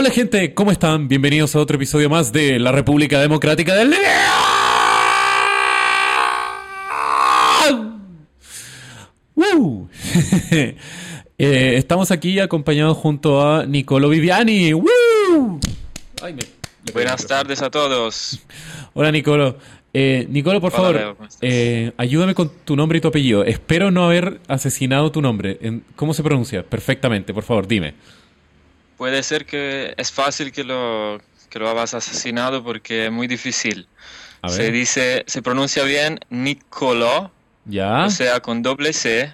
Hola gente, ¿cómo están? Bienvenidos a otro episodio más de La República Democrática del ¡Woo! Eh, estamos aquí acompañados junto a Nicolo Viviani. ¡Woo! Ay, me- Buenas tardes a todos. Hola Nicolo. Eh, Nicolo, por Hola, favor, eh, ayúdame con tu nombre y tu apellido. Espero no haber asesinado tu nombre. ¿Cómo se pronuncia? Perfectamente, por favor, dime. Puede ser que es fácil que lo, que lo hayas asesinado porque es muy difícil. Se dice, se pronuncia bien Nicolò, ¿Ya? o sea, con doble C.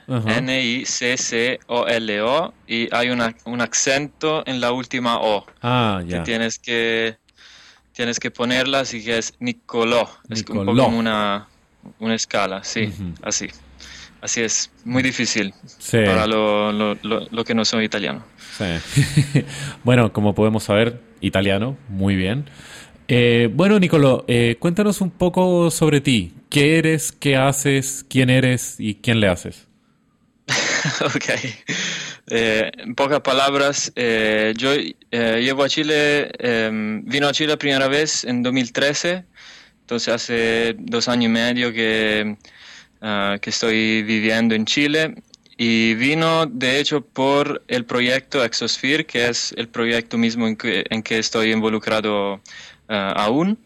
N-I-C-C-O-L-O, y hay una- un acento en la última O, ah, que ya. tienes que, tienes que ponerla, así que es Nicolò. Es un poco como una, una escala, sí, así. Así es, muy difícil Sí. para lo, lo, lo, lo que no soy italiano. Sí. bueno, como podemos saber, italiano, muy bien. Eh, bueno, Nicolo, eh, cuéntanos un poco sobre ti. ¿Qué eres, qué haces, quién eres y quién le haces? Ok. Eh, en pocas palabras, yo llevo a Chile, eh, vino a Chile la primera vez en 2013, entonces hace dos años y medio que, ah, que estoy viviendo en Chile y vino de hecho por el proyecto Exosphere, que es el proyecto mismo en que, en que estoy involucrado ah, aún.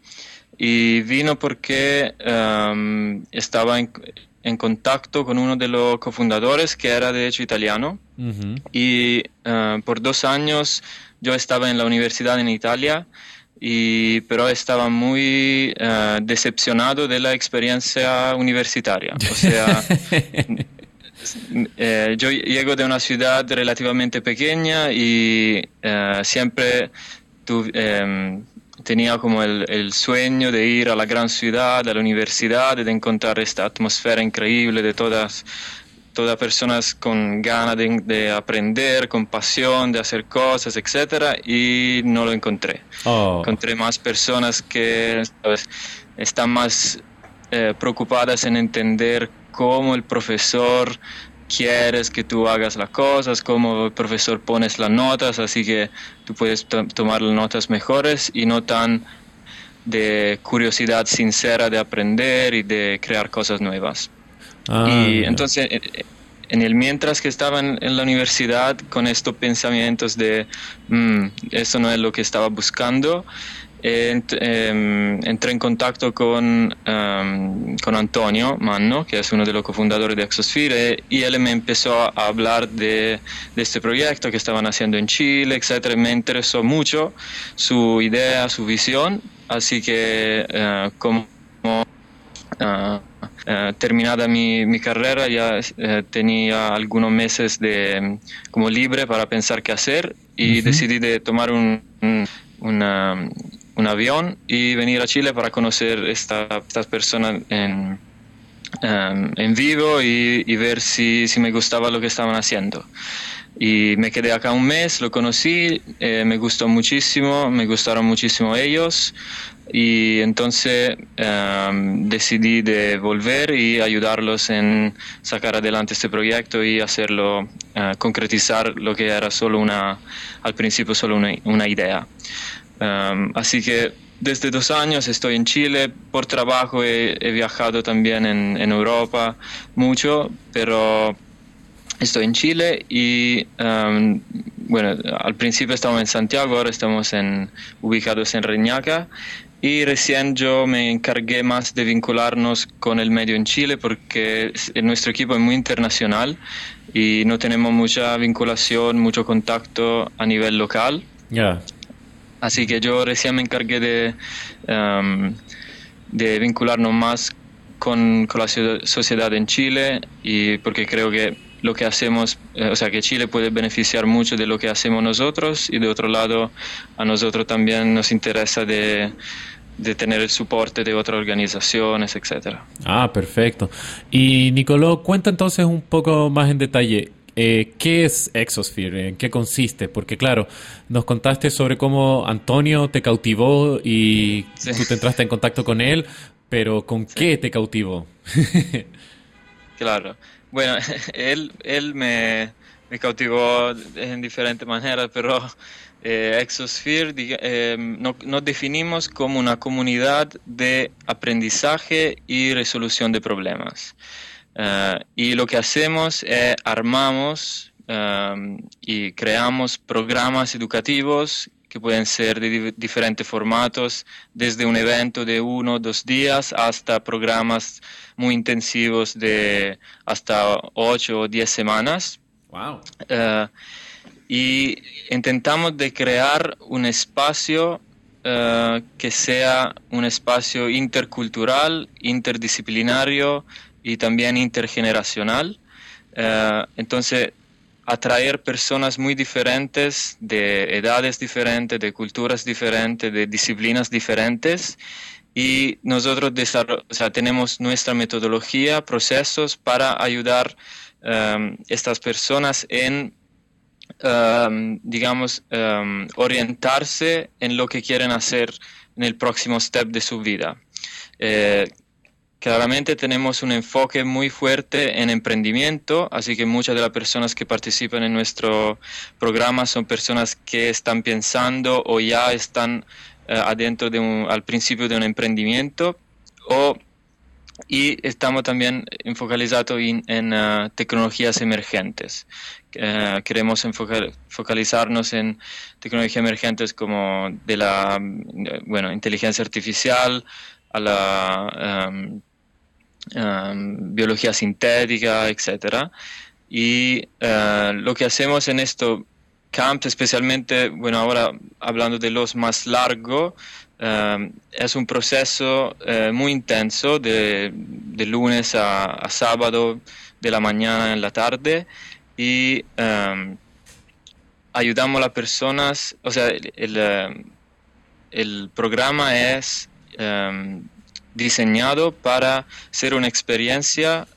Y vino porque am, estaba en, en contacto con uno de los cofundadores, que era de hecho italiano. Ujú. Y ah, por dos años yo estaba en la universidad en Italia, y, pero estaba muy ah, decepcionado de la experiencia universitaria. O sea, eh, yo llego de una ciudad relativamente pequeña y eh, siempre tu- em, tenía como el, el sueño de ir a la gran ciudad, a la universidad, de encontrar esta atmósfera increíble de todas, todas personas con ganas de, de aprender, con pasión de hacer cosas, etcétera, y no lo encontré Oh, encontré más personas que ¿sabes? están más eh, preocupadas en entender cómo el profesor quieres que tú hagas las cosas, cómo el profesor pones las notas, así que tú puedes to- tomar las notas mejores y no tan de curiosidad sincera de aprender y de crear cosas nuevas. ah, Y entonces, eh, en el mientras que estaba en, en la universidad con estos pensamientos de, "Mm, eso no es lo que estaba buscando, eh, ent- em, entré en contacto con, em, con Antonio Manno, que es uno de los cofundadores de Exosphere, y él me empezó a hablar de, de este proyecto que estaban haciendo en Chile, etcétera. Me interesó mucho su idea, su visión, así que eh, como Ah, ah, terminada mi, mi carrera ya eh, tenía algunos meses de como libre para pensar qué hacer y decidí de tomar un, un, una- un avión y venir a Chile para conocer esta- estas personas en, em, vivo y, ver si, si me gustaba lo que estaban haciendo. Y me quedé acá un mes, lo conocí, eh, me gustó muchísimo, me gustaron muchísimo ellos y entonces em, decidí de volver y ayudarlos en sacar adelante este proyecto y hacerlo, eh, concretizar lo que era solo una, al principio solo una idea. Em, así que desde dos años estoy en Chile, por trabajo he, he viajado también en, en Europa mucho, pero Estoy en Chile y, um, bueno, al principio estábamos en Santiago, ahora estamos en, ubicados en Reñaca y recién yo me encargué más de vincularnos con el medio en Chile porque es- nuestro equipo es muy internacional y no tenemos mucha vinculación, mucho contacto a nivel local. Ya. Así que yo recién me encargué de, um, de vincularnos más con, con la sociedad en Chile y porque creo que lo que hacemos, eh, o sea, que Chile puede beneficiar mucho de lo que hacemos nosotros y de otro lado a nosotros también nos interesa de, de tener el soporte de otras organizaciones, etcétera. Ah, perfecto. Y Nicoló, cuenta entonces un poco más en detalle. Eh, ¿Qué es Exosphere? ¿En qué consiste? Porque claro, nos contaste sobre cómo Antonio te cautivó y Sí. tú te entraste en contacto con él, pero ¿con qué te cautivó? Claro. Bueno, él, él me, me cautivó en diferentes maneras, pero eh, Exosphere eh, nos definimos como una comunidad de aprendizaje y resolución de problemas. Eh, y lo que hacemos es armamos y creamos programas educativos que pueden ser de diferentes formatos, desde un evento de uno o dos días hasta programas muy intensivos de hasta ocho o diez semanas. Wow y intentamos de crear un espacio eh, que sea un espacio intercultural, interdisciplinario y también intergeneracional. Eh, entonces, atraer personas muy diferentes, de edades diferentes, de culturas diferentes, de disciplinas diferentes. Y nosotros tenemos nuestra metodología, procesos para ayudar a eh, estas personas en Um, digamos, um, orientarse en lo que quieren hacer en el próximo step de su vida. Eh, claramente tenemos un enfoque muy fuerte en emprendimiento, así que muchas de las personas que participan en nuestro programa son personas que están pensando o ya están uh, adentro de un, al principio de un emprendimiento o y estamos también enfocalizados en, uh, tecnologías emergentes, eh, queremos enfocar, focalizarnos en tecnologías emergentes como de la bueno, inteligencia artificial a la um, um, biología sintética, etcétera. Y uh, lo que hacemos en esto camps, especialmente, bueno, ahora hablando de los más largos, um, es un proceso uh, muy intenso de, de lunes a, sábado, de la mañana en la tarde, y em, ayudamos a las personas, o sea, el, em, el, programa es em, diseñado para ser una experiencia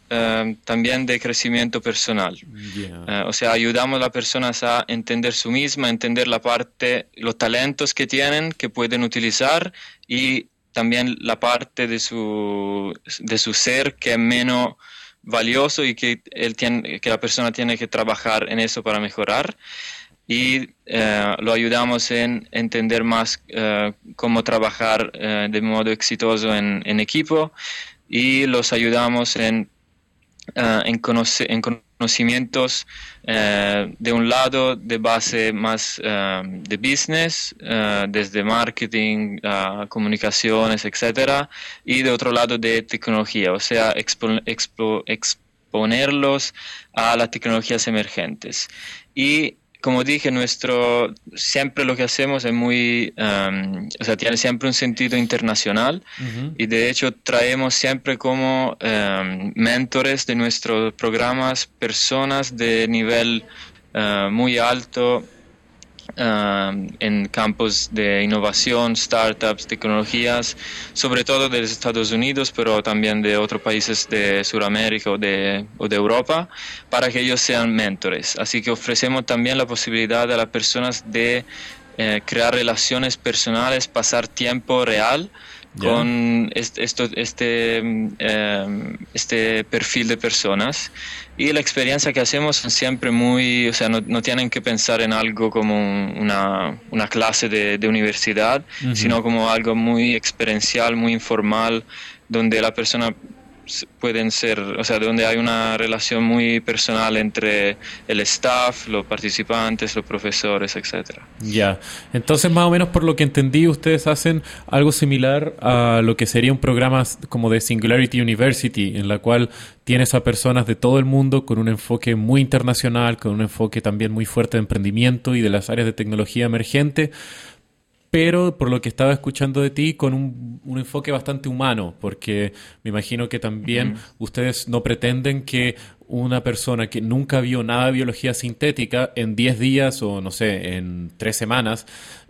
también de crecimiento personal. Eh, o sea, ayudamos a las personas a entender su misma, entender la parte, los talentos que tienen, que pueden utilizar y también la parte de su, de su ser que es menos valioso y que, él tiene, que la persona tiene que trabajar en eso para mejorar y eh, lo ayudamos en entender más eh, cómo trabajar eh, de modo exitoso en, equipo y los ayudamos en, en, en conocimientos eh, de un lado de base más eh, de business, eh, desde marketing, comunicaciones, etcétera, y de otro lado de tecnología, o sea, exponerlos a las tecnologías emergentes. Y como dije, nuestro siempre lo que hacemos es muy, um, o sea, tiene siempre un sentido internacional y de hecho traemos siempre como um, mentores de nuestros programas personas de nivel uh, muy alto Um, en campos de innovación, startups, tecnologías, sobre todo de Estados Unidos, pero también de otros países de Sudamérica o de, o de Europa, para que ellos sean mentores. Así que ofrecemos también la posibilidad a las personas de eh, crear relaciones personales, pasar tiempo real con este, este, este perfil de personas. Y la experiencia que hacemos son siempre muy, o sea, no, no tienen que pensar en algo como una, una clase de, de universidad, sino como algo muy experiencial, muy informal, donde la persona pueden ser, o sea, donde hay una relación muy personal entre el staff, los participantes, los profesores, etcétera. Ya, entonces más o menos por lo que entendí, ustedes hacen algo similar a lo que sería un programa como de Singularity University, en la cual tienes a personas de todo el mundo con un enfoque muy internacional, con un enfoque también muy fuerte de emprendimiento y de las áreas de tecnología emergente pero por lo que estaba escuchando de ti, con un, enfoque bastante humano, porque me imagino que también ustedes no pretenden que una persona que nunca vio nada de biología sintética en 10 días o no sé, en 3 semanas,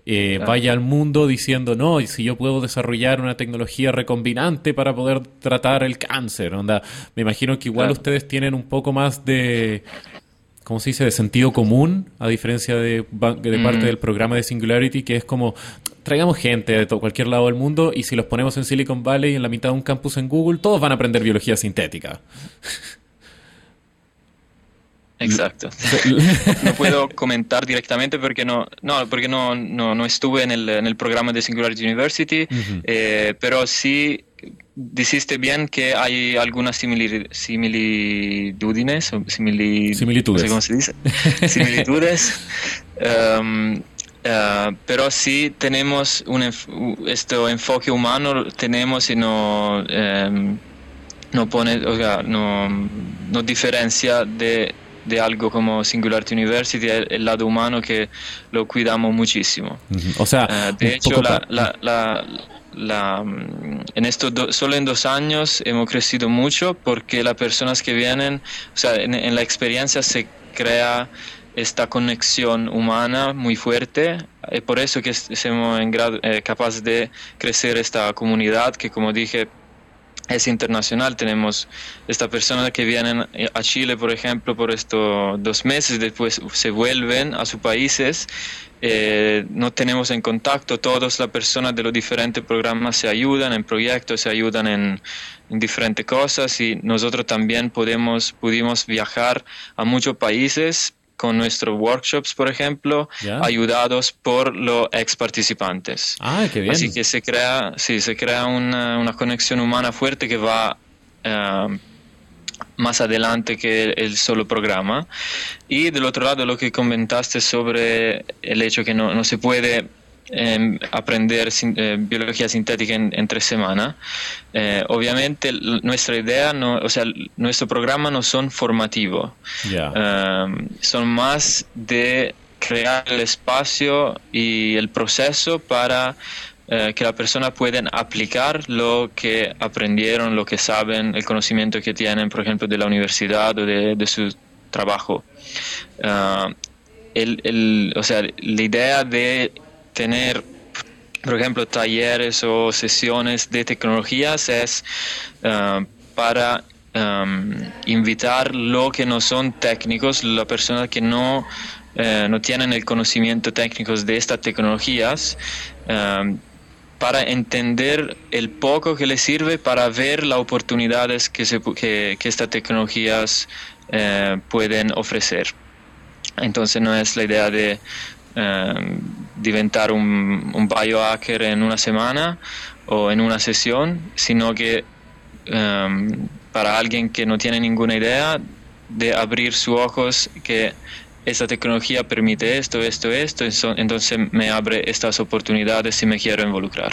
eh, vaya al mundo diciendo, no, y si yo puedo desarrollar una tecnología recombinante para poder tratar el cáncer. Onda, me imagino que igual ustedes tienen un poco más de, ¿cómo se dice?, de sentido común, a diferencia de, de parte del programa de Singularity, que es como, traigamos gente de todo, cualquier lado del mundo y si los ponemos en Silicon Valley, en la mitad de un campus en Google, todos van a aprender biología sintética. Exacto. no puedo comentar directamente porque no, no, porque no, no, no estuve en el, en el, programa de Singularity University, eh, pero sí dijiste bien que hay algunas similitudes, similitudes, similitudes. cómo se dice, similitudes, um, uh, pero sí tenemos un este enfoque humano, tenemos y no, um, no pone, o sea, no, no diferencia de de algo como Singularity University, el, lado humano que lo cuidamos muchísimo. O sea, uh, de hecho, la, la, la, mm, en estos solo en dos años hemos crecido mucho porque las personas que vienen, o sea, en, la experiencia se crea esta conexión humana muy fuerte y por eso que somos en grado, eh, capaces de crecer esta comunidad que como dije es internacional. Tenemos esta persona que vienen a Chile, por ejemplo, por estos dos meses, después se vuelven a sus países. Eh, no tenemos en contacto, todas las personas de los diferentes programas se ayudan en proyectos, se ayudan en, en diferentes cosas y nosotros también podemos, pudimos viajar a muchos países con nuestros workshops, por ejemplo, ayudados por los ex participantes. Ah, qué bien. Así que se crea, sí, se crea una, una conexión humana fuerte que va uh, más adelante que el solo programa. Y del otro lado, lo que comentaste sobre el hecho que no, no se puede Em, aprender eh, biología sintética en, tres semanas. Eh, obviamente nuestra idea, no, o sea, nuestro programa no son formativos, em, son más de crear el espacio y el proceso para eh, que la persona puedan aplicar lo que aprendieron, lo que saben, el conocimiento que tienen, por ejemplo, de la universidad o de, de su trabajo. el, el, o sea, la idea de tener, por ejemplo, talleres o sesiones de tecnologías es uh, para um, invitar lo que no son técnicos, la persona que no, uh, no tienen el conocimiento técnico de estas tecnologías, um, para entender el poco que les sirve para ver las oportunidades que, se, que, que estas tecnologías uh, pueden ofrecer. Entonces no es la idea de eh, diventar un, un, biohacker en una semana o en una sesión, sino que em, para alguien que no tiene ninguna idea, de abrir sus ojos que esta tecnología permite esto, esto, esto, entonces me abre estas oportunidades si me quiero involucrar.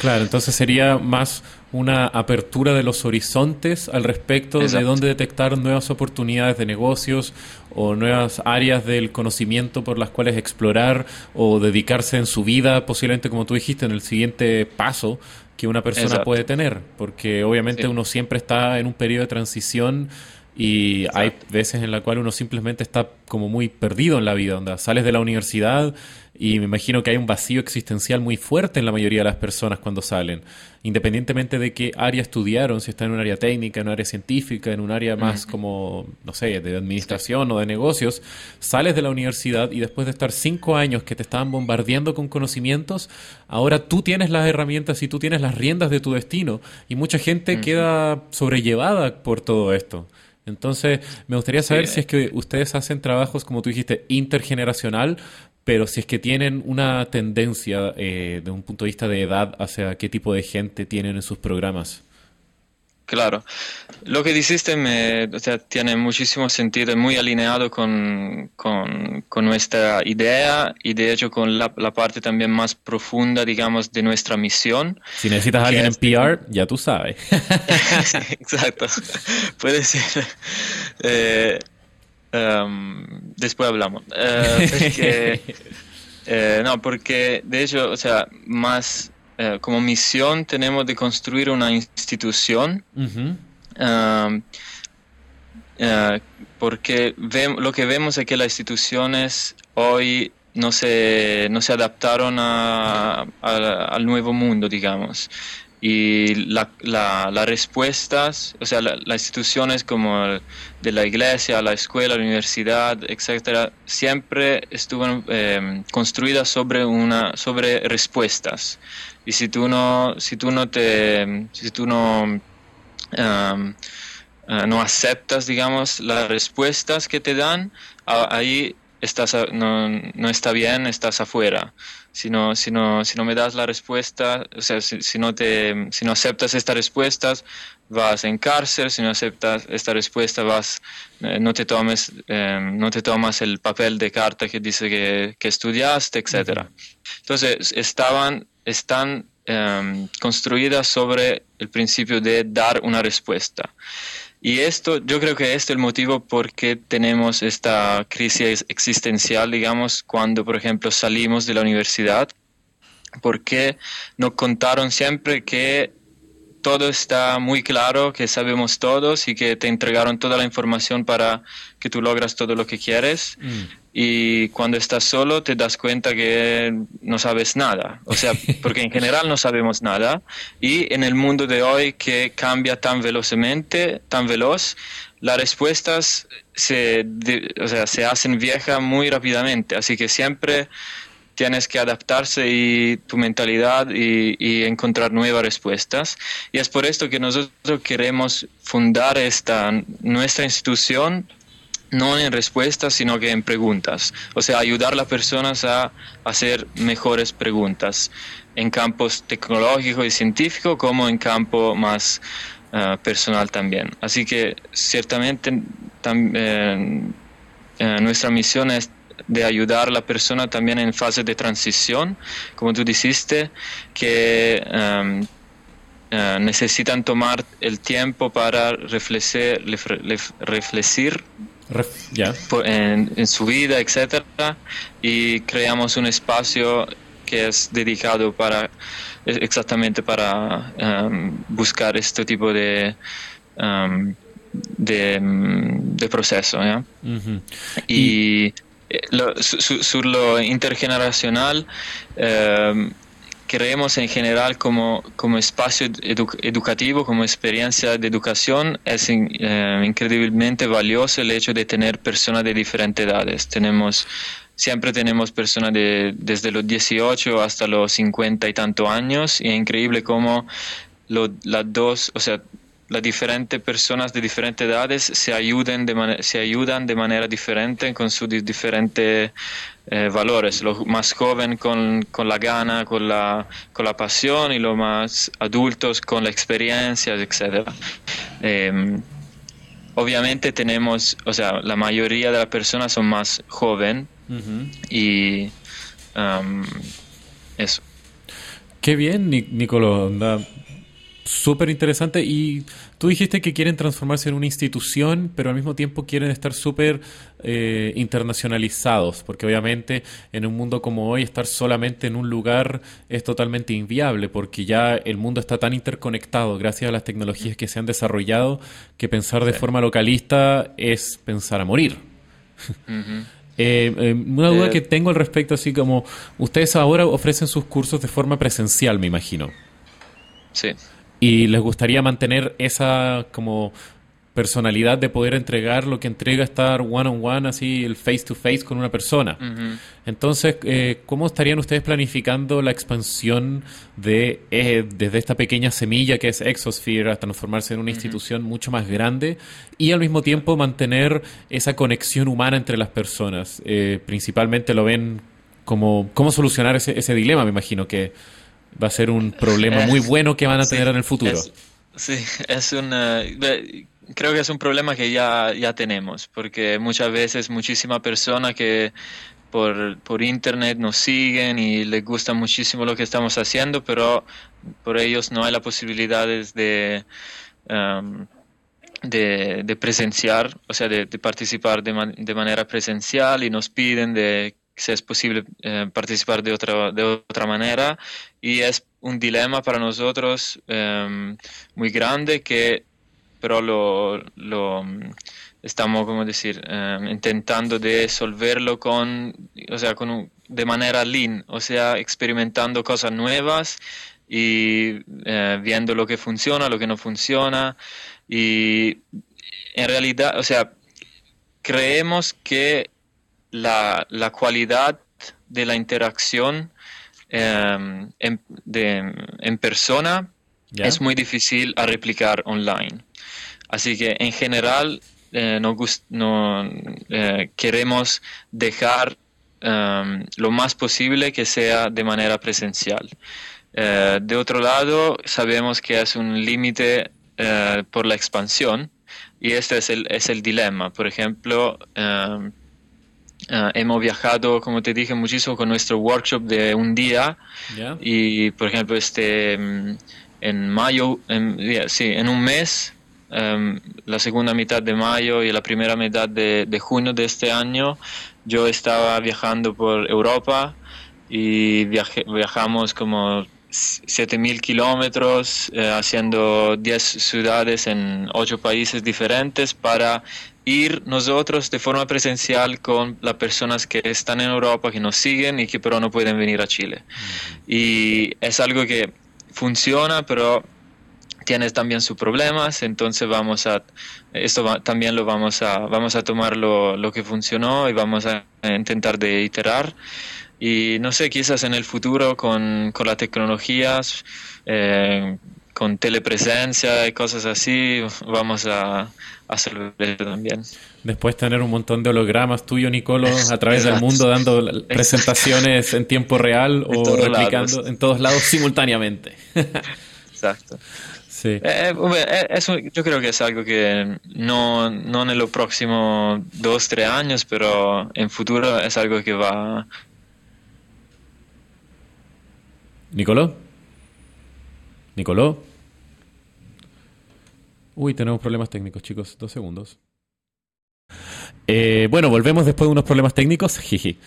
Claro, entonces sería más una apertura de los horizontes al respecto de dónde detectar nuevas oportunidades de negocios o nuevas áreas del conocimiento por las cuales explorar o dedicarse en su vida, posiblemente como tú dijiste, en el siguiente paso que una persona puede tener, porque obviamente uno siempre está en un periodo de transición y hay veces en la cual uno simplemente está como muy perdido en la vida, donde sales de la universidad y me imagino que hay un vacío existencial muy fuerte en la mayoría de las personas cuando salen, independientemente de qué área estudiaron, si están en un área técnica, en un área científica, en un área más como, no sé, de administración o de negocios, sales de la universidad y después de estar cinco años que te estaban bombardeando con conocimientos, ahora tú tienes las herramientas y tú tienes las riendas de tu destino y mucha gente queda sobrellevada por todo esto. Entonces, me gustaría saber si es que ustedes hacen trabajos, como tú dijiste, intergeneracional, pero si es que tienen una tendencia eh, de un punto de vista de edad hacia qué tipo de gente tienen en sus programas. Claro, lo que dijiste me, tiene muchísimo sentido, muy alineado con, nuestra idea y de hecho con la, parte también más profunda, digamos, de nuestra misión. Si necesitas a alguien en PR, ya tú sabes. Exacto, puede ser. Eh, em, después hablamos. Eh, eh, no, porque de hecho, o sea, más eh, como misión tenemos de construir una institución um, eh, porque lo que vemos es que las instituciones hoy no se, no se adaptaron al nuevo mundo, digamos. Y las la, respuestas, o sea, las instituciones como de la iglesia, la escuela, la universidad, etcétera, siempre estuvieron eh, construidas sobre, una, sobre respuestas. Y si tú no, si tú no te, si tú no um, eh, no aceptas, digamos, las respuestas que te dan, ahí estás no, no, está bien, estás afuera. Si no, si no, si no me das la respuesta, o sea, si, no te, si no aceptas estas respuestas, vas en cárcel, si no aceptas esta respuesta, vas, eh, no, te tomes, em, no te tomas el papel de carta que dice que, que estudiaste, etc. Entonces, estaban, están em, construidas sobre el principio de dar una respuesta. Y esto, yo creo que este es el motivo por qué tenemos esta crisis existencial, digamos, cuando, por ejemplo, salimos de la universidad, porque nos contaron siempre que todo está muy claro, que sabemos todos y que te entregaron toda la información para que tú logras todo lo que quieres. Mm. Y cuando estás solo te das cuenta que no sabes nada. O sea, porque en general no sabemos nada. Y en el mundo de hoy que cambia tan velozmente, tan veloz, las respuestas se, o sea, se hacen viejas muy rápidamente. Así que siempre tienes que adaptarse y tu mentalidad y, encontrar nuevas respuestas. Y es por esto que nosotros queremos fundar esta nuestra institución no en respuestas, sino que en preguntas. O sea, ayudar a las personas a hacer mejores preguntas en campos tecnológico y científico como en campo más ah, personal también. Así que ciertamente eh, eh, nuestra misión es de ayudar a la persona también en fase de transición, como tú dijiste, que uh, necesitan tomar el tiempo para en, su vida, etcétera, y creamos un espacio que es dedicado para exactamente para um, buscar este tipo de um, de, proceso. y, sobre lo intergeneracional, eh, creemos en general como, como espacio educativo, como experiencia de educación, es eh, increíblemente valioso el hecho de tener personas de diferentes edades. Tenemos, siempre tenemos personas de, desde los 18 hasta los 50 y tantos años, y es increíble cómo las dos, o sea, las diferentes personas de diferentes edades se ayudan de, se ayudan de manera diferente con sus diferentes eh, valores. Los más jóvenes con, con, la gana, con la, con la pasión y los más adultos con la experiencia, etc. Em, obviamente tenemos, o sea, la mayoría de las personas son más jóvenes y eso. Qué bien, súper interesante. Y tú dijiste que quieren transformarse en una institución, pero al mismo tiempo quieren estar súper eh, internacionalizados, porque obviamente en un mundo como hoy estar solamente en un lugar es totalmente inviable, porque ya el mundo está tan interconectado gracias a las tecnologías que se han desarrollado que pensar de forma localista es pensar a morir. Eh, eh, una duda que tengo al respecto, así como ustedes ahora ofrecen sus cursos de forma presencial, me imagino. Sí y les gustaría mantener esa como personalidad de poder entregar lo que entrega estar one on one, así el face to face con una persona. Entonces, eh, ¿cómo estarían ustedes planificando la expansión de eh, desde esta pequeña semilla que es Exosphere hasta transformarse en una institución mucho más grande y al mismo tiempo mantener esa conexión humana entre las personas? Eh, principalmente lo ven como cómo solucionar ese, ese dilema, me imagino que va a ser un problema muy bueno que van a tener en el futuro. sí, es un... creo que es un problema que ya, ya tenemos, porque muchas veces muchísimas personas que por, por internet nos siguen y les gusta muchísimo lo que estamos haciendo, pero por ellos no hay la posibilidad de... Um, de, de, presenciar, o sea, de, participar de, de, manera presencial y nos piden de si es posible eh, participar de otra, de otra manera. Y es un dilema para nosotros em, muy grande que pero lo, lo estamos como decir em, intentando de resolverlo con o sea con de manera lean o sea experimentando cosas nuevas y eh, viendo lo que funciona lo que no funciona. Y en realidad o sea creemos que la, la cualidad de la interacción em, en, de, en, persona es muy difícil a replicar online. Así que en general eh, no, no eh, queremos dejar um, lo más posible que sea de manera presencial. Eh, de otro lado, sabemos que es un límite por la expansión y este es el, es el dilema. Por ejemplo, um, hemos viajado, como te dije, muchísimo con nuestro workshop de un día. Y, por ejemplo, este mm, en mayo, en, sí, en un mes Em, la segunda mitad de mayo y la primera mitad de, junio de este año, yo estaba viajando por Europa y viajamos como 7.000 kilómetros eh, haciendo 10 ciudades en 8 países diferentes para ir nosotros de forma presencial con las personas que están en Europa, que nos siguen y que pero no pueden venir a Chile. Y es algo que funciona, pero tienes también sus problemas, entonces vamos a, esto también lo vamos a, vamos a tomar lo, lo, que funcionó y vamos a intentar de iterar. Y no sé, quizás en el futuro con, con las tecnologías, eh, con telepresencia y cosas así, vamos a, hacerlo también. Después tener un montón de hologramas tuyo, Nicolo, a través del mundo dando presentaciones en tiempo real o replicando en todos lados simultáneamente. Exacto. Sí. Eh, eh, eh, eso yo creo que es algo que no, no en los próximos dos, tres años, pero en futuro es algo que va... ¿Nicoló? ¿Nicoló? Uy, tenemos problemas técnicos, chicos. Dos segundos. bueno, volvemos después de unos problemas técnicos. Jiji.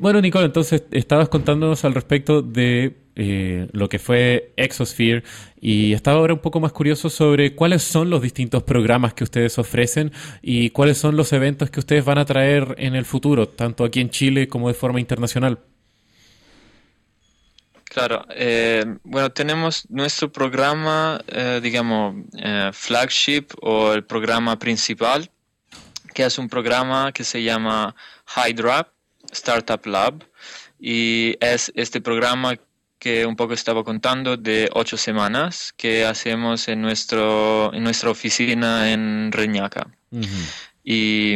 bueno, Nicoló, entonces estabas contándonos al respecto de eh, lo que fue Exosphere y estaba ahora un poco más curioso sobre cuáles son los distintos programas que ustedes ofrecen y cuáles son los eventos que ustedes van a traer en el futuro, tanto aquí en Chile como de forma internacional. Claro, eh, bueno, tenemos nuestro programa, eh, digamos, flagship o el programa principal, que es un programa que se llama Hydra Startup Lab y es este programa que un poco estaba contando de ocho semanas que hacemos en, nuestro, en nuestra oficina en Reñaca. y,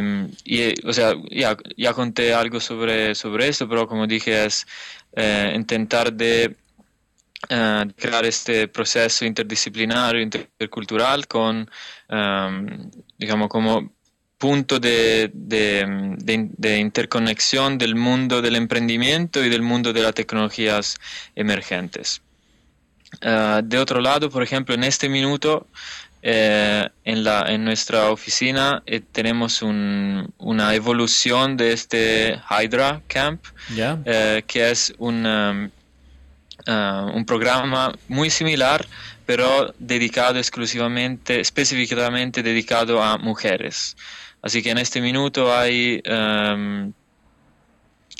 o sea, ya, ya, conté algo sobre, sobre eso, pero como dije, es eh, intentar de eh, crear este proceso interdisciplinario, intercultural, con, um, digamos, como punto de, de, interconexión del mundo del emprendimiento y del mundo de las tecnologías emergentes. Ah, de otro lado, por ejemplo, en este minuto, eh, en, la, en nuestra oficina eh, tenemos una evolución de este Hydra Camp, eh, que es un, um, ah, un programa muy similar, pero dedicado exclusivamente, específicamente dedicado a mujeres. Así que en este minuto hay em,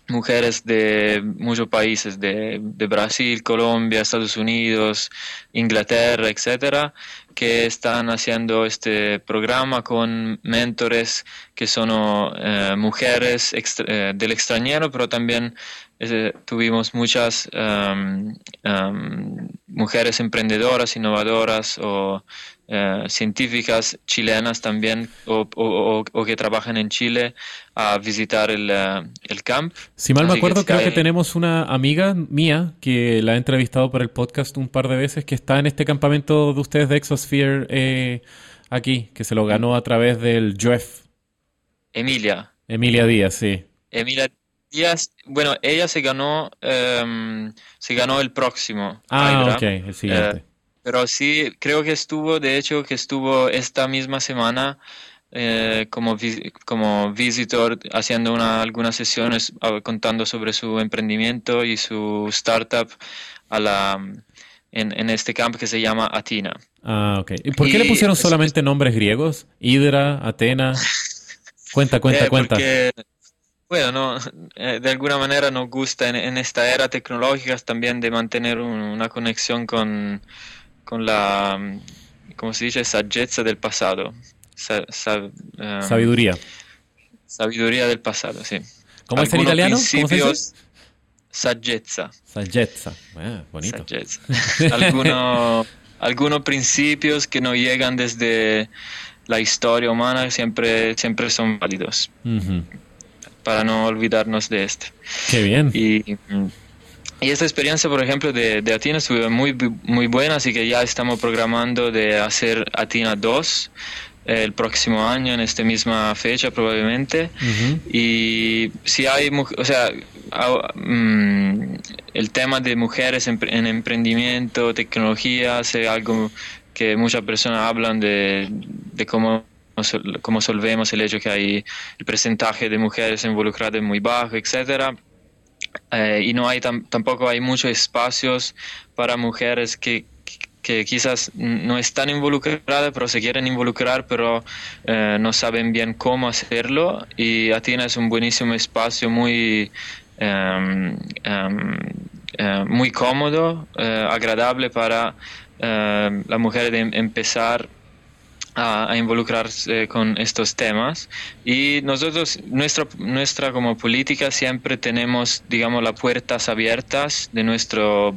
mujeres de muchos países, de, Brasil, Colombia, Estados Unidos, Inglaterra, etcétera, que están haciendo este programa con mentores que son eh, mujeres eh, del extranjero, pero también eh, tuvimos muchas em, em, mujeres emprendedoras, innovadoras o eh, científicas chilenas también o, que trabajan en Chile a visitar el, eh, el camp. Si mal me acuerdo, creo que tenemos una amiga mía que la he entrevistado por el podcast un par de veces que está en este campamento de ustedes de Exosphere eh, aquí, que se lo ganó a través del JEF. Emilia. Emilia Díaz, sí. Emilia Bueno, ella se ganó, em, se ganó el próximo. Ah, ok, el siguiente. Pero sí, creo que estuvo, de hecho, que estuvo esta misma semana eh, como, como visitor haciendo una, algunas sesiones contando sobre su emprendimiento y su startup a la, en, en este campo que se llama Atina. Ah, ok. ¿Y por qué le pusieron solamente nombres griegos? Hidra, Atena. Cuenta, cuenta, eh, cuenta. Bueno, no, eh, de alguna manera nos gusta en, en, esta era tecnológica también de mantener una conexión con, con la, ¿cómo se dice? Saggezza del pasado. Em, sabiduría. Sabiduría del pasado, sí. ¿Cómo es en italiano? ¿Cómo se dice? Saggezza. Saggezza. Ah, bonito. Algunos, algunos principios que no llegan desde la historia humana siempre, siempre son válidos. Para no olvidarnos de esto. Qué bien. Y, y esta experiencia, por ejemplo, de, de Atina estuvo muy, muy buena, así que ya estamos programando de hacer Atina 2 el próximo año en esta misma fecha probablemente y si hay o sea mm, el tema de mujeres en, emprendimiento tecnología es algo que muchas personas hablan de, de cómo cómo solvemos el hecho que hay el porcentaje de mujeres involucradas muy bajo etcétera eh, y no hay tampoco hay muchos espacios para mujeres que que quizás no están involucradas, pero se quieren involucrar, pero eh, no saben bien cómo hacerlo. Y Atina es un buenísimo espacio muy, em, em, eh, muy cómodo, agradable para la mujer de empezar a, involucrarse con estos temas y nosotros nuestra nuestra como política siempre tenemos digamos las puertas abiertas de nuestro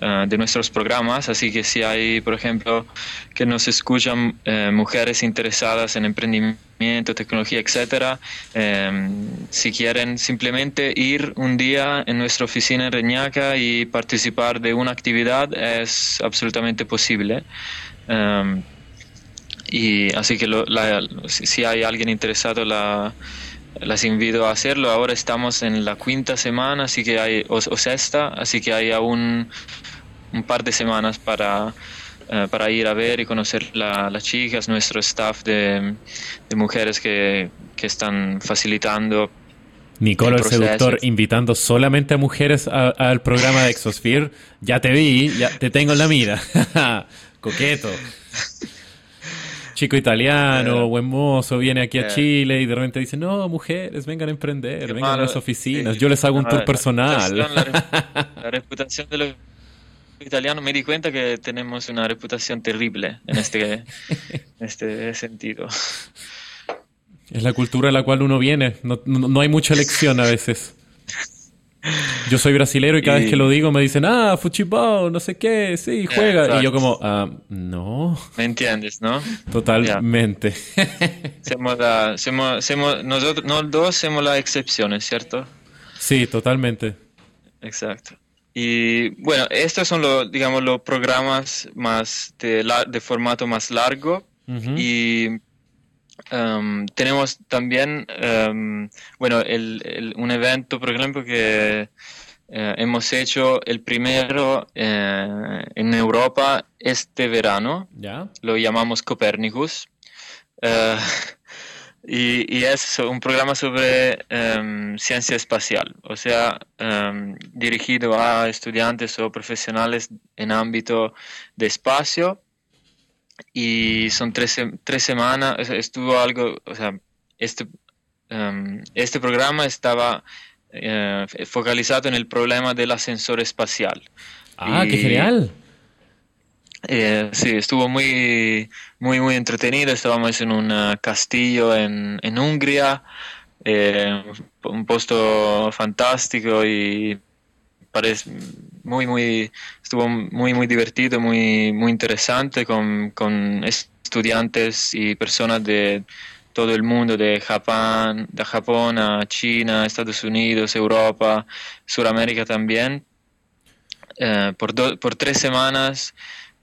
eh, de nuestros programas, así que si hay, por ejemplo, que nos escuchan eh, mujeres interesadas en emprendimiento, tecnología, etcétera, eh, si quieren simplemente ir un día en nuestra oficina en Reñaca y participar de una actividad, es absolutamente posible. Y así que si hay alguien interesado, la, las invito a hacerlo. Ahora estamos en la quinta semana, así que hay, o, sexta, así que hay aún un par de semanas para, eh, para ir a ver y conocer las chicas, nuestro staff de, mujeres que, que, están facilitando. Nicolo, el, seductor, invitando solamente a mujeres al programa de Exosphere. Ya te vi, ya te tengo en la mira. Coqueto chico italiano, buen mozo, viene aquí a Chile y de repente dice, no, mujeres, vengan a emprender, vengan a las oficinas, yo les hago un tour personal. La, reputación de los italianos, me di cuenta que tenemos una reputación terrible en este, en este sentido. Es la cultura a la cual uno viene, no, no hay mucha elección a veces. Yo soy brasilero y cada vez que lo digo me dicen, ah, fuchibol, no sé qué, sí, juega. y yo como, ah, no. ¿Me entiendes, no? Totalmente. somos, nosotros, no dos somos las excepciones, ¿cierto? Sí, totalmente. Exacto. Y bueno, estos son los, digamos, los programas más de, de formato más largo. Y Um, tenemos también, um, bueno, el, un evento, por ejemplo, que eh, hemos hecho el primero eh, en Europa este verano. ¿Ya? Lo llamamos Copernicus. Eh, y, es un programa sobre um, ciencia espacial, o sea, dirigido a estudiantes o profesionales en ámbito de espacio y son tres, tres semanas, estuvo algo, o sea, este, em, este programa estaba eh, focalizado en el problema del ascensor espacial. Ah, qué genial. Eh, sí, estuvo muy, muy, muy entretenido. Estábamos en un castillo en, en Hungría, eh, un puesto fantástico y parece muy, muy, estuvo muy, muy divertido, muy, muy interesante con, con estudiantes y personas de todo el mundo, de Japón, de Japón a China, Estados Unidos, Europa, Sudamérica también, eh, por, por tres semanas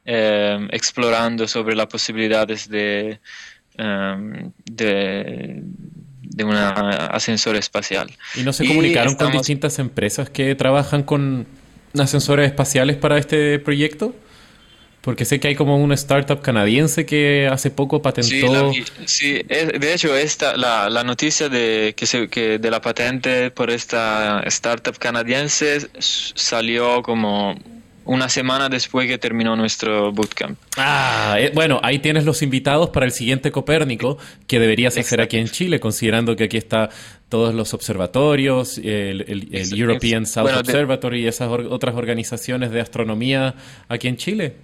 eh, explorando sobre las posibilidades de, eh, de de un ascensor espacial. ¿Y no se comunicaron con distintas empresas que trabajan con ascensores espaciales para este proyecto? Porque sé que hay como una startup canadiense que hace poco patentó. Sí, de hecho, esta, la, la noticia de, que, se, que de la patente por esta startup canadiense salió como una semana después que terminó nuestro bootcamp. Ah, eh, bueno, ahí tienes los invitados para el siguiente Copérnico que deberías hacer aquí en Chile, considerando que aquí está todos los observatorios, el, European South Observatory y esas otras organizaciones de astronomía aquí en Chile.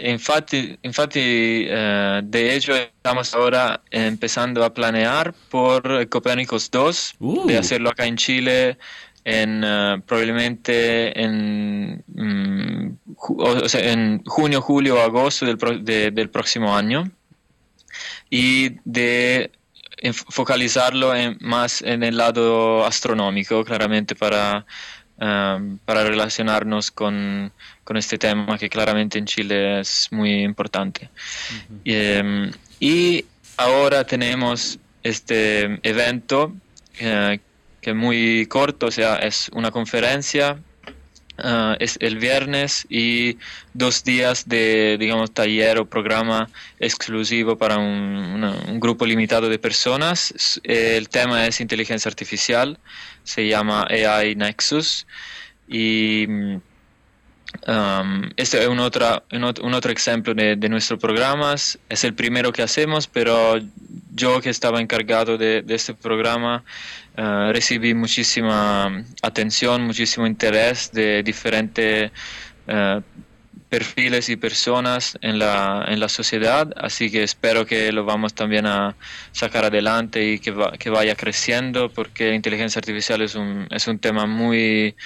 Infatti, infatti eh, de hecho, estamos ahora empezando a planear por Copérnicos 2, de uh. hacerlo acá en Chile en, eh, probablemente en mm, o sea, en junio, julio, agosto del, del próximo año y de focalizarlo en, más en el lado astronómico, claramente para, um, para relacionarnos con, con, este tema que claramente en Chile es muy importante. Em, y, ahora tenemos este evento eh, es muy corto, o sea, es una conferencia Ah, es el viernes y dos días de, digamos, taller o programa exclusivo para un, grupo limitado de personas. El tema es inteligencia artificial, se llama AI Nexus y um, este es un, otra, un, otro ejemplo de, de nuestros programas. Es el primero que hacemos, pero yo que estaba encargado de, este programa eh, recibí muchísima atención, muchísimo interés de diferentes eh, perfiles y personas en la, en la sociedad, así que espero que lo vamos también a sacar adelante y que, que vaya creciendo, porque la inteligencia artificial es un, es un tema muy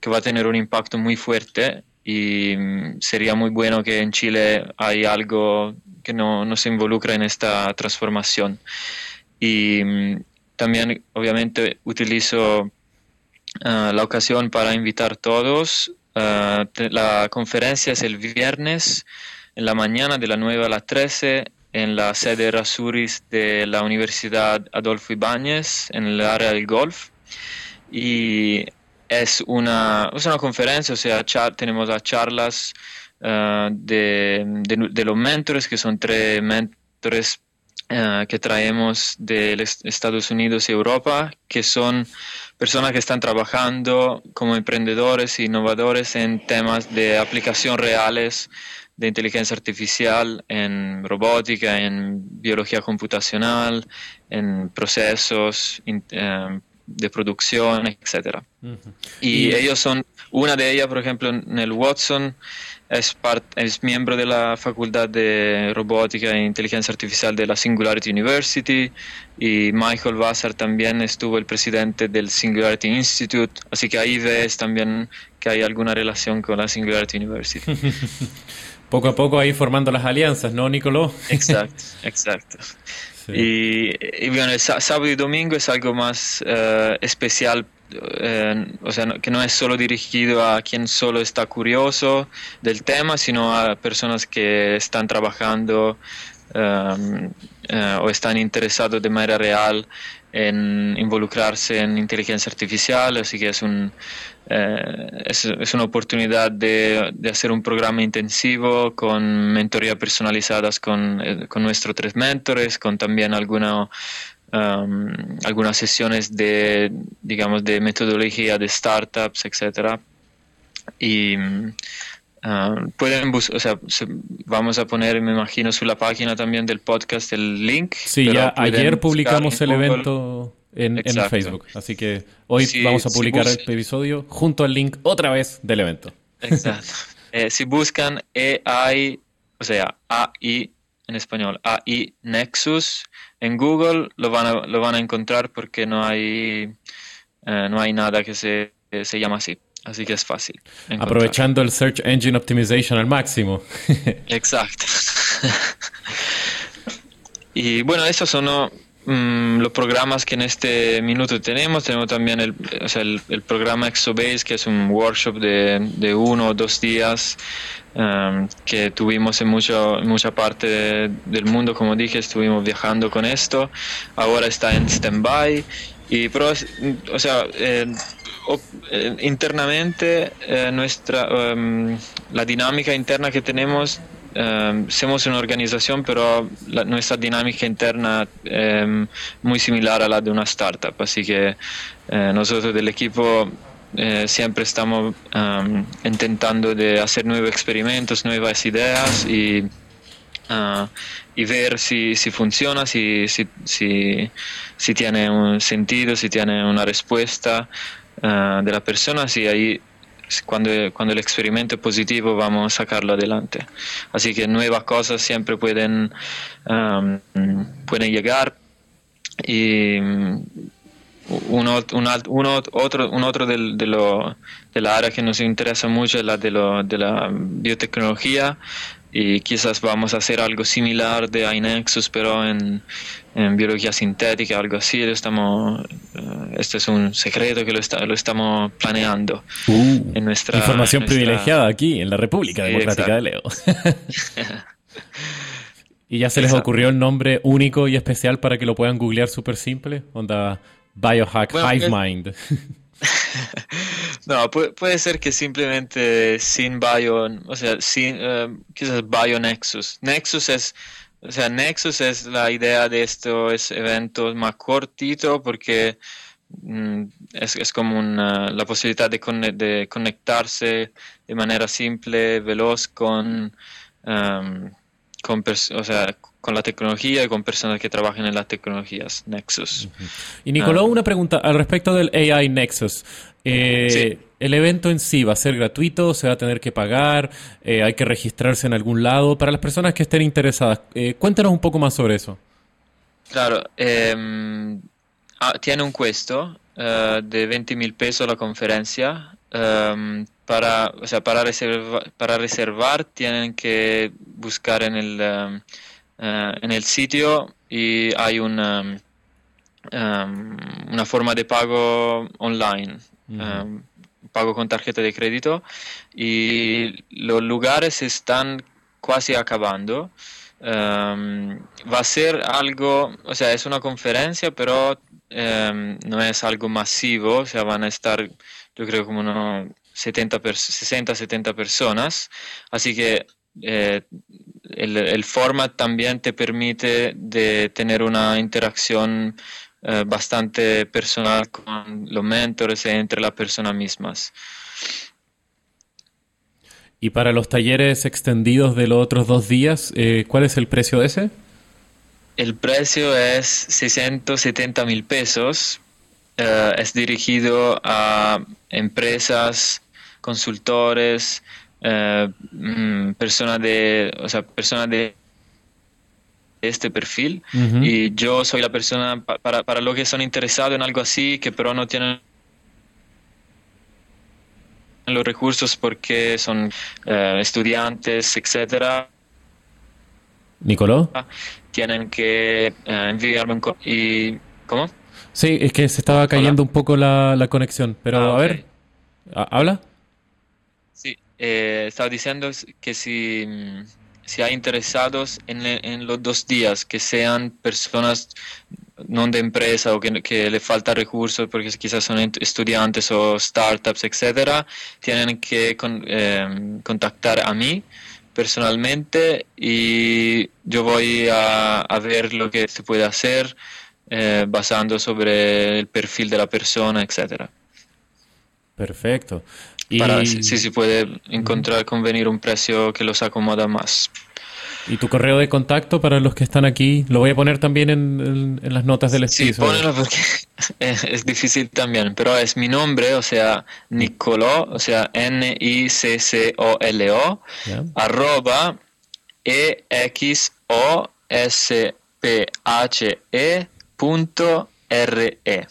que va a tener un impacto muy fuerte y mm, sería muy bueno que en Chile hay algo que no, no se involucra en esta transformación. Y mm, también obviamente utilizo ah, la ocasión para invitar a todos. Ah, la conferencia es el viernes en la mañana de la 9 a las 13 en la sede Rasuris de la Universidad Adolfo Ibáñez en el área del golf. Y es una, es una conferencia, o sea, tenemos las charlas ah, de, de, los mentores, que son tres mentores eh, que traemos de Estados Unidos y Europa, que son personas que están trabajando como emprendedores e innovadores en temas de aplicación reales de inteligencia artificial en robótica, en biología computacional, en procesos eh, de producción, etc. Y ellos son, una de ellas, por ejemplo, en el Watson, es, es miembro de la Facultad de Robótica e Inteligencia Artificial de la Singularity University y Michael Vassar también estuvo el presidente del Singularity Institute, así que ahí ves también que hay alguna relación con la Singularity University. poco a poco ahí formando las alianzas, ¿no, Nicoló? exacto, exacto. Y, bueno, el sábado y domingo es algo más uh, especial eh, o sea, que no es solo dirigido a quien solo está curioso del tema, sino a personas que están trabajando em, eh, o están interesados de manera real en involucrarse en inteligencia artificial, así que es, un, eh, es, una oportunidad de, de, hacer un programa intensivo con mentoría personalizadas con, con nuestros tres mentores, con también alguna Um, algunas sesiones de, digamos, de metodología de startups, etcétera. Y um, pueden buscar, o sea, vamos a poner, me imagino, su la página también del podcast el link. Sí, ya ayer publicamos el evento en, en, Facebook, así que hoy vamos a publicar el episodio junto al link otra vez del evento. Exacto. Eh, si buscan AI, o sea, AI en español, AI Nexus, en Google lo van a, lo van a encontrar porque no hay, eh, no hay nada que se, se llama así. Así que es fácil. Aprovechando el Search Engine Optimization al máximo. Exacto. y bueno, esos son mm, los programas que en este minuto tenemos. Tenemos también el, o sea, el, el programa Exobase, que es un workshop de, de uno o dos días Em, que tuvimos en, mucho, mucha parte del mundo, como dije, estuvimos viajando con esto, ahora está en stand-by, y o sea, eh, internamente eh, nuestra, em, la dinámica interna que tenemos em, somos una organización, pero nuestra dinámica interna es muy similar a la de una startup. Así que eh, nosotros del equipo eh, siempre estamos intentando de hacer nuevos experimentos, nuevas ideas y, ah, ver si, si funciona, si, si, si, tiene un sentido, si tiene una respuesta ah, de la persona, si ahí cuando, cuando el experimento es positivo vamos a sacarlo adelante. Así que nuevas cosas siempre pueden, pueden llegar y uno, otro, un otro del, de, lo, de la área que nos interesa mucho es la de, lo, de la biotecnología y quizás vamos a hacer algo similar de iNexus pero en, en biología sintética algo así estamos eh, este es un secreto que lo, está, lo estamos planeando. Uh, en nuestra información privilegiada aquí en la República Democrática de Leo. y ya se les ocurrió el nombre único y especial para que lo puedan googlear súper simple onda Biohack Hive Mind no, puede, ser que simplemente sin Bio, o sea, sin, uh, quizás Bio Nexus. Nexus es, o sea, Nexus es la idea de estos eventos más cortitos porque mm, es, es, como una, la posibilidad de, de, conectarse de manera simple, veloz con, um, con o sea, con la tecnología y con personas que trabajan en las tecnologías Nexus. Y Nicolás, ah. una pregunta al respecto del AI Nexus. Eh, ¿El evento en sí va a ser gratuito? ¿Se va a tener que pagar? Eh, ¿Hay que registrarse en algún lado? Para las personas que estén interesadas, eh, cuéntanos un poco más sobre eso. Claro, em, ah, tiene un costo de 20 mil pesos la conferencia. Em, para, o sea, para, reservar, para reservar tienen que buscar en el em, eh, en el sitio y hay una, um, una forma de pago online, pago con tarjeta de crédito y los lugares están casi acabando. Va a ser algo, o sea, es una conferencia, pero no es algo masivo, o sea, van a estar, yo creo, como unos 70 60, 70 personas, así que eh, el, el, format también te permite de tener una interacción eh, bastante personal con los mentores entre las personas mismas. Y para los talleres extendidos de los otros dos días, eh, ¿cuál es el precio de ese? El precio es 670 mil pesos. es dirigido a empresas, consultores, eh, mm, personas de, o sea, personas de este perfil y yo soy la persona para, para los que son interesados en algo así, que pero no tienen los recursos porque son eh, estudiantes, etcétera. Nicoló. Tienen que eh, enviarme un y ¿cómo? Sí, es que se estaba cayendo un poco la, la conexión, pero ah, a ver, ¿habla? eh, estaba diciendo que si, si hay interesados en, en, los dos días, que sean personas no de empresa o que, que le falta recursos porque quizás son estudiantes o startups, etcétera, tienen que eh, contactar a mí personalmente y yo voy a, a ver lo que se puede hacer eh, basando sobre el perfil de la persona, etcétera. Perfecto para si, se puede encontrar convenir un precio que los acomoda más. ¿Y tu correo de contacto para los que están aquí? Lo voy a poner también en, las notas del estudio. Sí, ponelo porque es, difícil también, pero es mi nombre, o sea, Nicolò, o sea, N-I-C-C-O-L-O, arroba E-X-O-S-P-H-E punto R-E.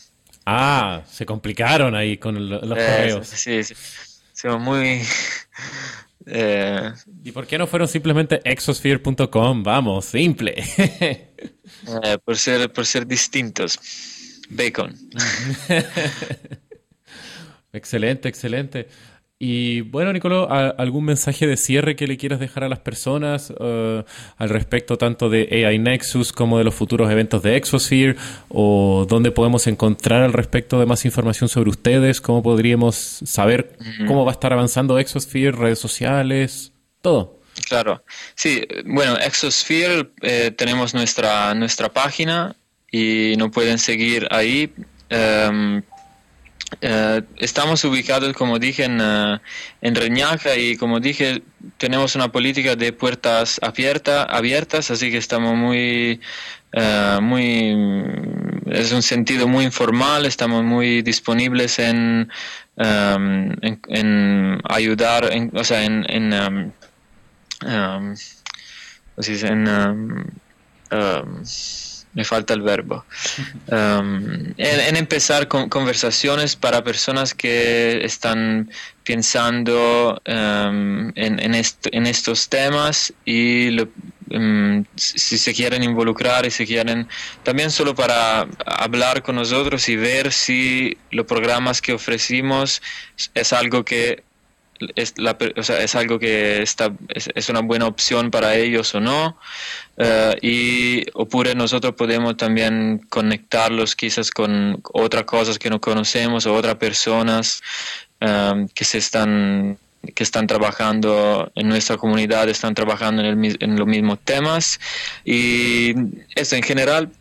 Ah, se complicaron ahí con los correos. Sí, sí muy... Eh, ¿Y por qué no fueron simplemente exosphere.com? Vamos, simple. Eh, por, ser, por ser distintos. Bacon. excelente, excelente. Y bueno, Nicolò, ¿algún mensaje de cierre que le quieras dejar a las personas uh, al respecto tanto de AI Nexus como de los futuros eventos de Exosphere? ¿O dónde podemos encontrar al respecto de más información sobre ustedes? ¿Cómo podríamos saber cómo va a estar avanzando Exosphere, redes sociales, todo? Claro, sí, bueno, Exosphere eh, tenemos nuestra, nuestra página y nos pueden seguir ahí. Um, eh, estamos ubicados, como dije, en, uh, en, Reñaca y como dije, tenemos una política de puertas abierta, abiertas, así que estamos muy, uh, muy, es un sentido muy informal, estamos muy disponibles en, um, en, ayudar, en, o sea, en, en, um, um, me falta el verbo. Um, en, empezar con conversaciones para personas que están pensando um, en, en, estos temas y um, si se quieren involucrar y si quieren también solo para hablar con nosotros y ver si los programas que ofrecimos es algo que es, la, o sea, es algo que está, es, una buena opción para ellos o no. Uh, y ocurre nosotros podemos también conectarlos quizás con otras cosas que no conocemos o otras personas um, que se están que están trabajando en nuestra comunidad, están trabajando en, el, en los mismos temas y eso en general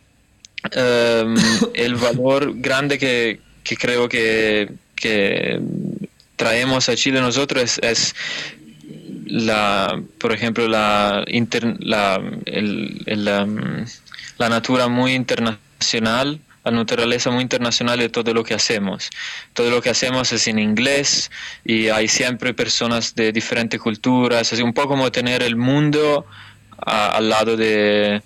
um, el valor grande que, que creo que, que traemos a Chile nosotros es, la, por ejemplo, la, la, la, la natura muy internacional, la naturaleza muy internacional de todo lo que hacemos. Todo lo que hacemos es en inglés y hay siempre personas de diferentes culturas, es un poco como tener el mundo al lado de,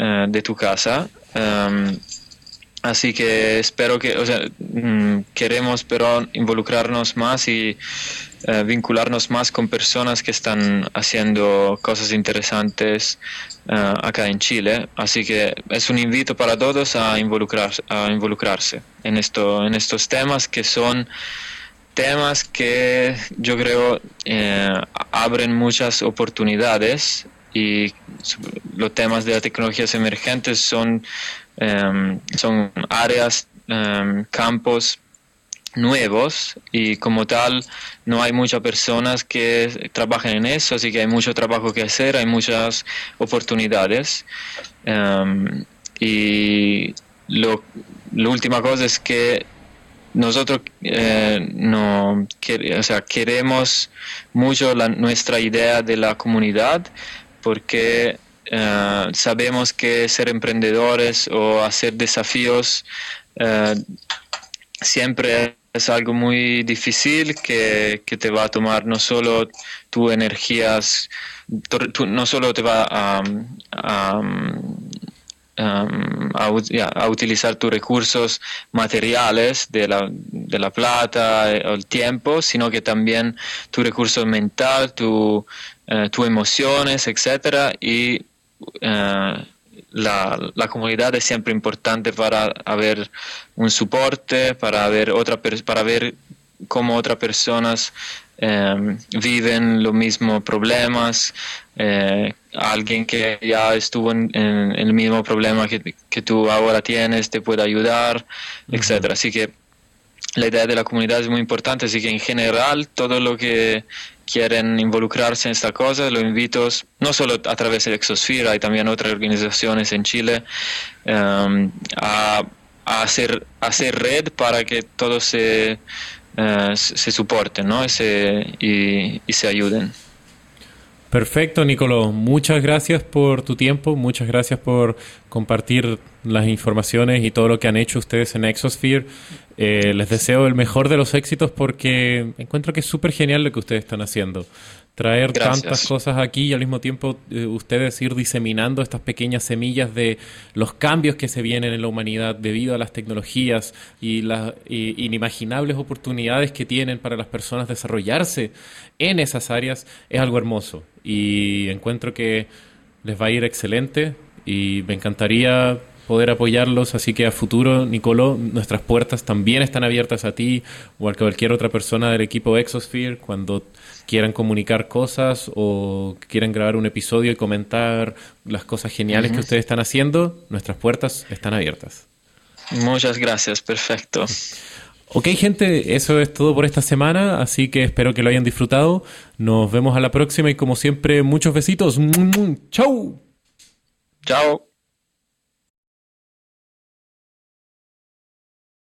eh, de tu casa. Um, Así que espero que, o sea, mm, queremos pero involucrarnos más y eh, vincularnos más con personas que están haciendo cosas interesantes eh, acá en Chile. Así que es un invito para todos a, involucrar, a involucrarse en, esto, en estos temas que son temas que yo creo eh, abren muchas oportunidades y los temas de las tecnologías emergentes son Em, son áreas, em, campos nuevos y como tal no hay muchas personas que trabajen en eso, así que hay mucho trabajo que hacer, hay muchas oportunidades. Em, y lo, la última cosa es que nosotros eh, no o sea, queremos mucho la, nuestra idea de la comunidad porque eh, sabemos que ser emprendedores o hacer desafíos eh, siempre es algo muy difícil que, te va a tomar no solo tu energías, no solo te va a, a, a, utilizar tus recursos materiales de la, de la plata o el tiempo, sino que también tu recurso mental, tu, eh, tus emociones, etcétera, y eh, la, la, comunidad es siempre importante para haber un soporte, para ver, otra, para ver cómo otras personas eh, viven los mismos problemas, eh, alguien que ya estuvo en, el mismo problema que, que, tú ahora tienes te puede ayudar, etcétera. Así que la idea de la comunidad es muy importante, así que en general todo lo que quieren involucrarse en esta cosa, lo invito no solo a través de Exosphere, hay también otras organizaciones en Chile, um, a, hacer, hacer red para que todos se, uh, se soporten ¿no? y, se, y, y se ayuden. Perfecto, Nicolò. Muchas gracias por tu tiempo, muchas gracias por compartir las informaciones y todo lo que han hecho ustedes en Exosphere. Eh, les deseo el mejor de los éxitos porque encuentro que es súper genial lo que ustedes están haciendo. Traer tantas cosas aquí y al mismo tiempo eh, ustedes ir diseminando estas pequeñas semillas de los cambios que se vienen en la humanidad debido a las tecnologías y las inimaginables oportunidades que tienen para las personas desarrollarse en esas áreas es algo hermoso. Y encuentro que les va a ir excelente y me encantaría poder apoyarlos. Así que a futuro, Nicoló, nuestras puertas también están abiertas a ti o a cualquier otra persona del equipo Exosphere cuando quieran comunicar cosas o quieran grabar un episodio y comentar las cosas geniales que ustedes están haciendo. Nuestras puertas están abiertas. Muchas gracias, perfecto. Ok, gente, eso es todo por esta semana, así que espero que lo hayan disfrutado. Nos vemos a la próxima y como siempre, muchos besitos. ¡Chao! Chao.